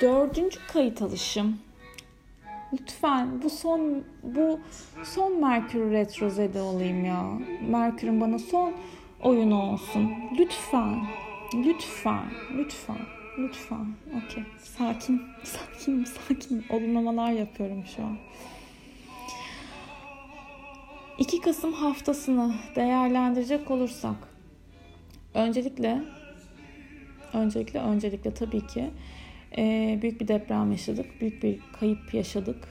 Dördüncü kayıt alışım. Lütfen bu son bu son Merkür retrozede olayım ya. Merkür'ün bana son oyunu olsun. Lütfen. Lütfen. Lütfen. Lütfen. Okey. Sakin. Sakin. Sakin. Olumlamalar yapıyorum şu an. 2 Kasım haftasını değerlendirecek olursak öncelikle öncelikle öncelikle tabii ki e, büyük bir deprem yaşadık. Büyük bir kayıp yaşadık.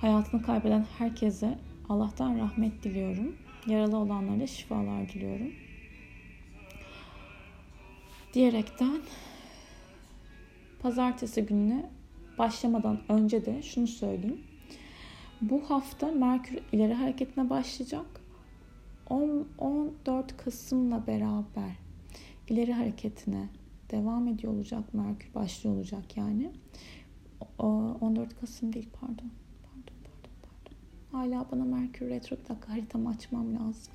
Hayatını kaybeden herkese Allah'tan rahmet diliyorum. Yaralı olanlara şifalar diliyorum. Diyerekten pazartesi gününe başlamadan önce de şunu söyleyeyim. Bu hafta Merkür ileri hareketine başlayacak. 10, 14 Kasım'la beraber ileri hareketine devam ediyor olacak. Merkür başlıyor olacak yani. 14 Kasım değil pardon. Pardon pardon pardon. Hala bana Merkür retro bir dakika haritamı açmam lazım.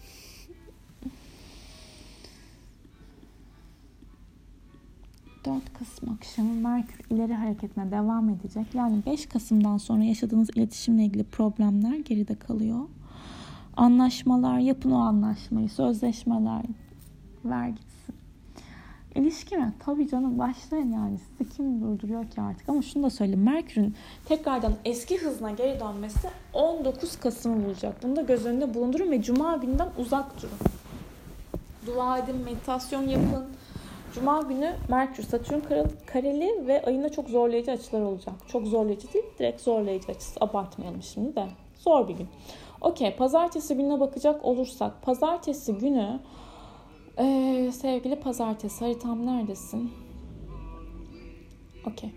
4 Kasım akşamı Merkür ileri hareketine devam edecek. Yani 5 Kasım'dan sonra yaşadığınız iletişimle ilgili problemler geride kalıyor. Anlaşmalar, yapın o anlaşmayı, sözleşmeler, ver gitsin. İlişki mi? Tabii canım başlayın yani. Sizi kim durduruyor ki artık? Ama şunu da söyleyeyim. Merkür'ün tekrardan eski hızına geri dönmesi 19 Kasım'ı bulacak. Bunu da göz önünde bulundurun ve Cuma günden uzak durun. Dua edin, meditasyon yapın Cuma günü Merkür Satürn kareli ve ayına çok zorlayıcı açılar olacak. Çok zorlayıcı değil, direkt zorlayıcı açısı. Abartmayalım şimdi de. Zor bir gün. Okey, pazartesi gününe bakacak olursak. Pazartesi günü ee, sevgili pazartesi haritam neredesin? Okey.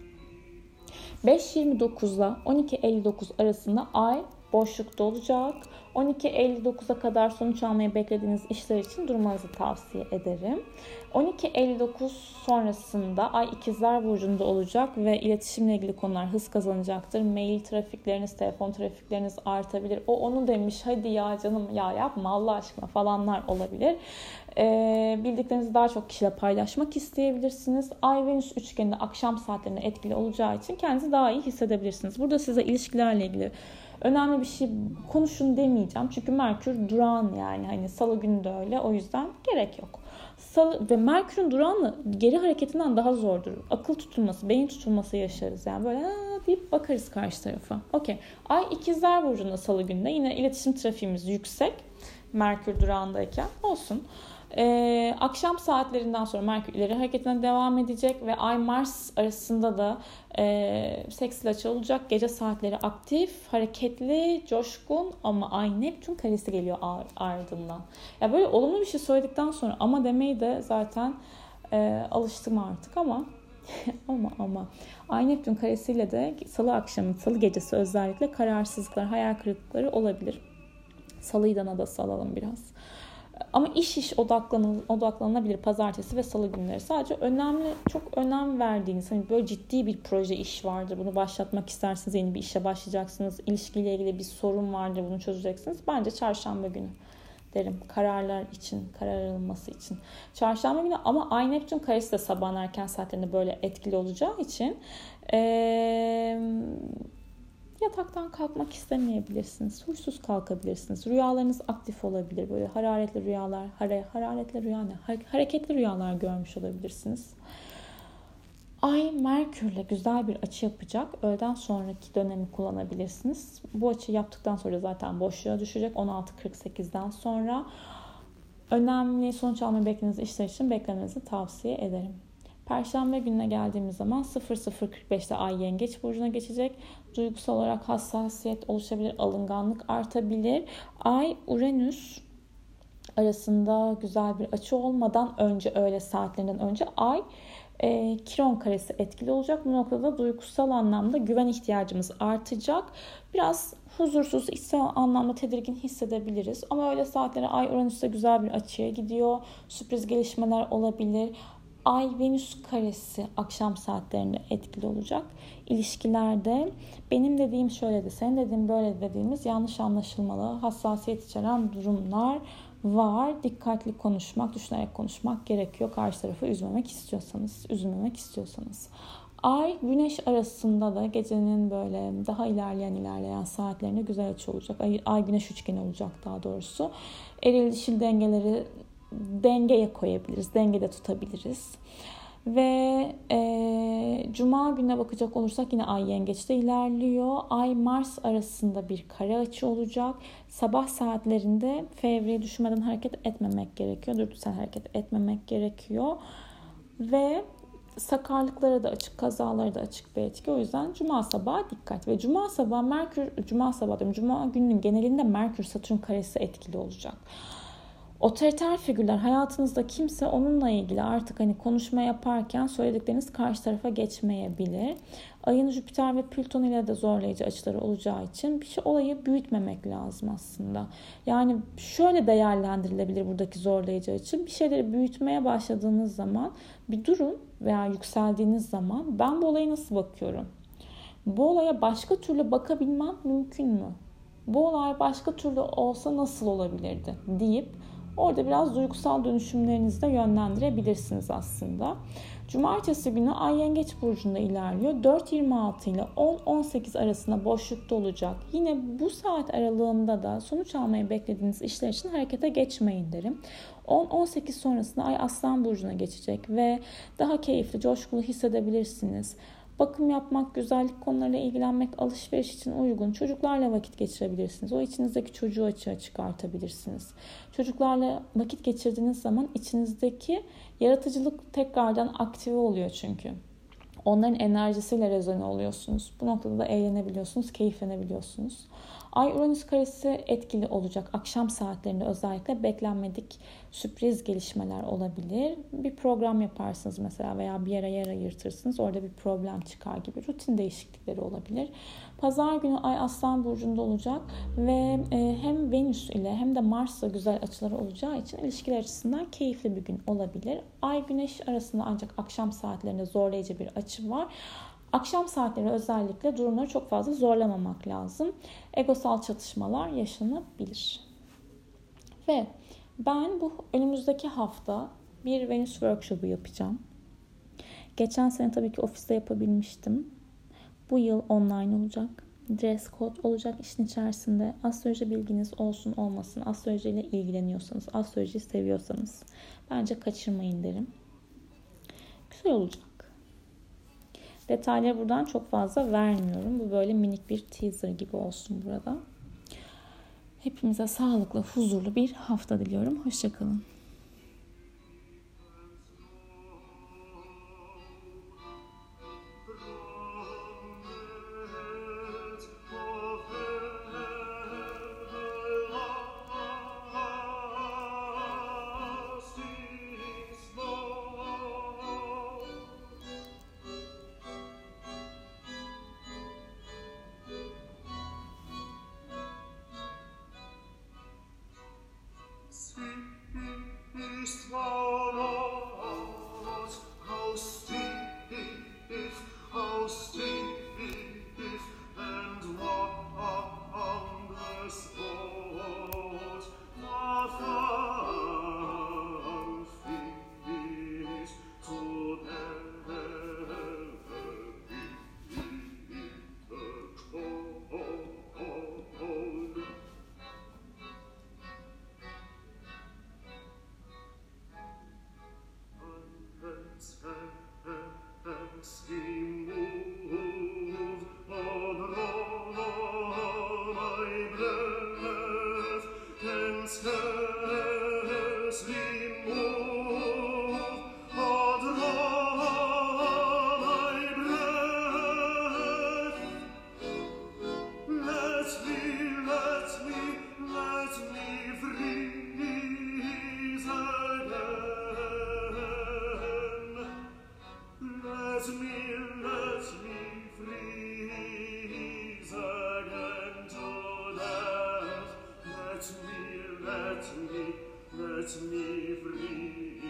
5.29 ile 12.59 arasında ay boşlukta olacak. 12.59'a kadar sonuç almayı beklediğiniz işler için durmanızı tavsiye ederim. 12.59 sonrasında Ay ikizler burcunda olacak ve iletişimle ilgili konular hız kazanacaktır. Mail trafikleriniz, telefon trafikleriniz artabilir. O onu demiş hadi ya canım ya yapma Allah aşkına falanlar olabilir. Ee, bildiklerinizi daha çok kişiyle paylaşmak isteyebilirsiniz. Ay Venüs üçgeninde akşam saatlerinde etkili olacağı için kendinizi daha iyi hissedebilirsiniz. Burada size ilişkilerle ilgili önemli bir şey konuşun demeyeceğim. Çünkü Merkür duran yani hani salı günü de öyle. O yüzden gerek yok. Salı ve Merkür'ün duranı geri hareketinden daha zordur. Akıl tutulması, beyin tutulması yaşarız. Yani böyle deyip bakarız karşı tarafa. Okey. Ay ikizler burcunda salı günde yine iletişim trafiğimiz yüksek. Merkür durağındayken olsun. Ee, akşam saatlerinden sonra Merkür ileri hareketine devam edecek ve Ay Mars arasında da e, seksli açı olacak. Gece saatleri aktif, hareketli, coşkun ama Ay Neptün karesi geliyor ardından. Ya böyle olumlu bir şey söyledikten sonra ama demeyi de zaten e, alıştım artık ama ama ama Ay Neptün karesiyle de salı akşamı, salı gecesi özellikle kararsızlıklar, hayal kırıklıkları olabilir. Salıyı da da salalım biraz. Ama iş iş odaklanıl, odaklanılabilir pazartesi ve salı günleri. Sadece önemli, çok önem verdiğiniz hani böyle ciddi bir proje iş vardır. Bunu başlatmak istersiniz, yeni bir işe başlayacaksınız. İlişkiyle ilgili bir sorun vardır, bunu çözeceksiniz. Bence çarşamba günü derim. Kararlar için, karar alınması için. Çarşamba günü ama Ay Neptün karesi de sabahın erken saatlerinde böyle etkili olacağı için ee, Yataktan kalkmak istemeyebilirsiniz. Huysuz kalkabilirsiniz. Rüyalarınız aktif olabilir. Böyle hararetli rüyalar, hare, hararetli rüya ne? Hareketli rüyalar görmüş olabilirsiniz. Ay Merkürle güzel bir açı yapacak. Öğleden sonraki dönemi kullanabilirsiniz. Bu açı yaptıktan sonra zaten boşluğa düşecek. 16.48'den sonra önemli sonuç almayı beklediğiniz işler için beklemenizi tavsiye ederim. Perşembe gününe geldiğimiz zaman 00.45'te Ay Yengeç Burcu'na geçecek. Duygusal olarak hassasiyet oluşabilir, alınganlık artabilir. Ay Uranüs arasında güzel bir açı olmadan önce öğle saatlerinden önce Ay e, Kiron karesi etkili olacak. Bu noktada duygusal anlamda güven ihtiyacımız artacak. Biraz huzursuz, içsel anlamda tedirgin hissedebiliriz. Ama öyle saatlere Ay Uranüs'te güzel bir açıya gidiyor. Sürpriz gelişmeler olabilir. Ay Venüs karesi akşam saatlerinde etkili olacak. İlişkilerde benim dediğim şöyle de senin dediğin böyle dediğimiz yanlış anlaşılmalı, hassasiyet içeren durumlar var. Dikkatli konuşmak, düşünerek konuşmak gerekiyor. Karşı tarafı üzmemek istiyorsanız, üzülmemek istiyorsanız. Ay güneş arasında da gecenin böyle daha ilerleyen ilerleyen saatlerinde güzel açı olacak. Ay, ay güneş üçgeni olacak daha doğrusu. Eril dişil dengeleri dengeye koyabiliriz. Dengede tutabiliriz. Ve e, Cuma gününe bakacak olursak yine Ay Yengeç'te ilerliyor. Ay Mars arasında bir kare açı olacak. Sabah saatlerinde fevri düşünmeden hareket etmemek gerekiyor. Dürtüsel hareket etmemek gerekiyor. Ve sakarlıklara da açık, kazalara da açık bir etki. O yüzden cuma sabahı dikkat. Ve cuma sabahı Merkür, cuma sabahı diyorum, cuma gününün genelinde Merkür Satürn karesi etkili olacak. Otoriter figürler hayatınızda kimse onunla ilgili artık hani konuşma yaparken söyledikleriniz karşı tarafa geçmeyebilir. Ayın Jüpiter ve Plüton ile de zorlayıcı açıları olacağı için bir şey olayı büyütmemek lazım aslında. Yani şöyle değerlendirilebilir buradaki zorlayıcı açı. Bir şeyleri büyütmeye başladığınız zaman bir durun veya yükseldiğiniz zaman ben bu olaya nasıl bakıyorum? Bu olaya başka türlü bakabilmem mümkün mü? Bu olay başka türlü olsa nasıl olabilirdi deyip Orada biraz duygusal dönüşümlerinizi de yönlendirebilirsiniz aslında. Cumartesi günü Ay Yengeç Burcu'nda ilerliyor. 4.26 ile 10.18 arasında boşlukta olacak. Yine bu saat aralığında da sonuç almayı beklediğiniz işler için harekete geçmeyin derim. 10-18 sonrasında Ay Aslan Burcu'na geçecek ve daha keyifli, coşkulu hissedebilirsiniz. Bakım yapmak, güzellik konularıyla ilgilenmek, alışveriş için uygun. Çocuklarla vakit geçirebilirsiniz. O içinizdeki çocuğu açığa çıkartabilirsiniz. Çocuklarla vakit geçirdiğiniz zaman içinizdeki yaratıcılık tekrardan aktive oluyor çünkü. Onların enerjisiyle rezone oluyorsunuz. Bu noktada da eğlenebiliyorsunuz, keyiflenebiliyorsunuz. Ay Uranüs karesi etkili olacak. Akşam saatlerinde özellikle beklenmedik sürpriz gelişmeler olabilir. Bir program yaparsınız mesela veya bir yere yer ayırtırsınız. Orada bir problem çıkar gibi rutin değişiklikleri olabilir. Pazar günü Ay Aslan Burcu'nda olacak ve e, hem Venüs ile hem de Mars'la güzel açıları olacağı için ilişkiler açısından keyifli bir gün olabilir. Ay Güneş arasında ancak akşam saatlerinde zorlayıcı bir açı var. Akşam saatleri özellikle durumları çok fazla zorlamamak lazım. Egosal çatışmalar yaşanabilir. Ve ben bu önümüzdeki hafta bir Venüs workshop'u yapacağım. Geçen sene tabii ki ofiste yapabilmiştim. Bu yıl online olacak. Dress code olacak işin içerisinde. Astroloji bilginiz olsun olmasın. Astroloji ile ilgileniyorsanız, astrolojiyi seviyorsanız bence kaçırmayın derim. Güzel olacak. Detayları buradan çok fazla vermiyorum. Bu böyle minik bir teaser gibi olsun burada. Hepimize sağlıklı, huzurlu bir hafta diliyorum. Hoşçakalın. let me, let me freeze.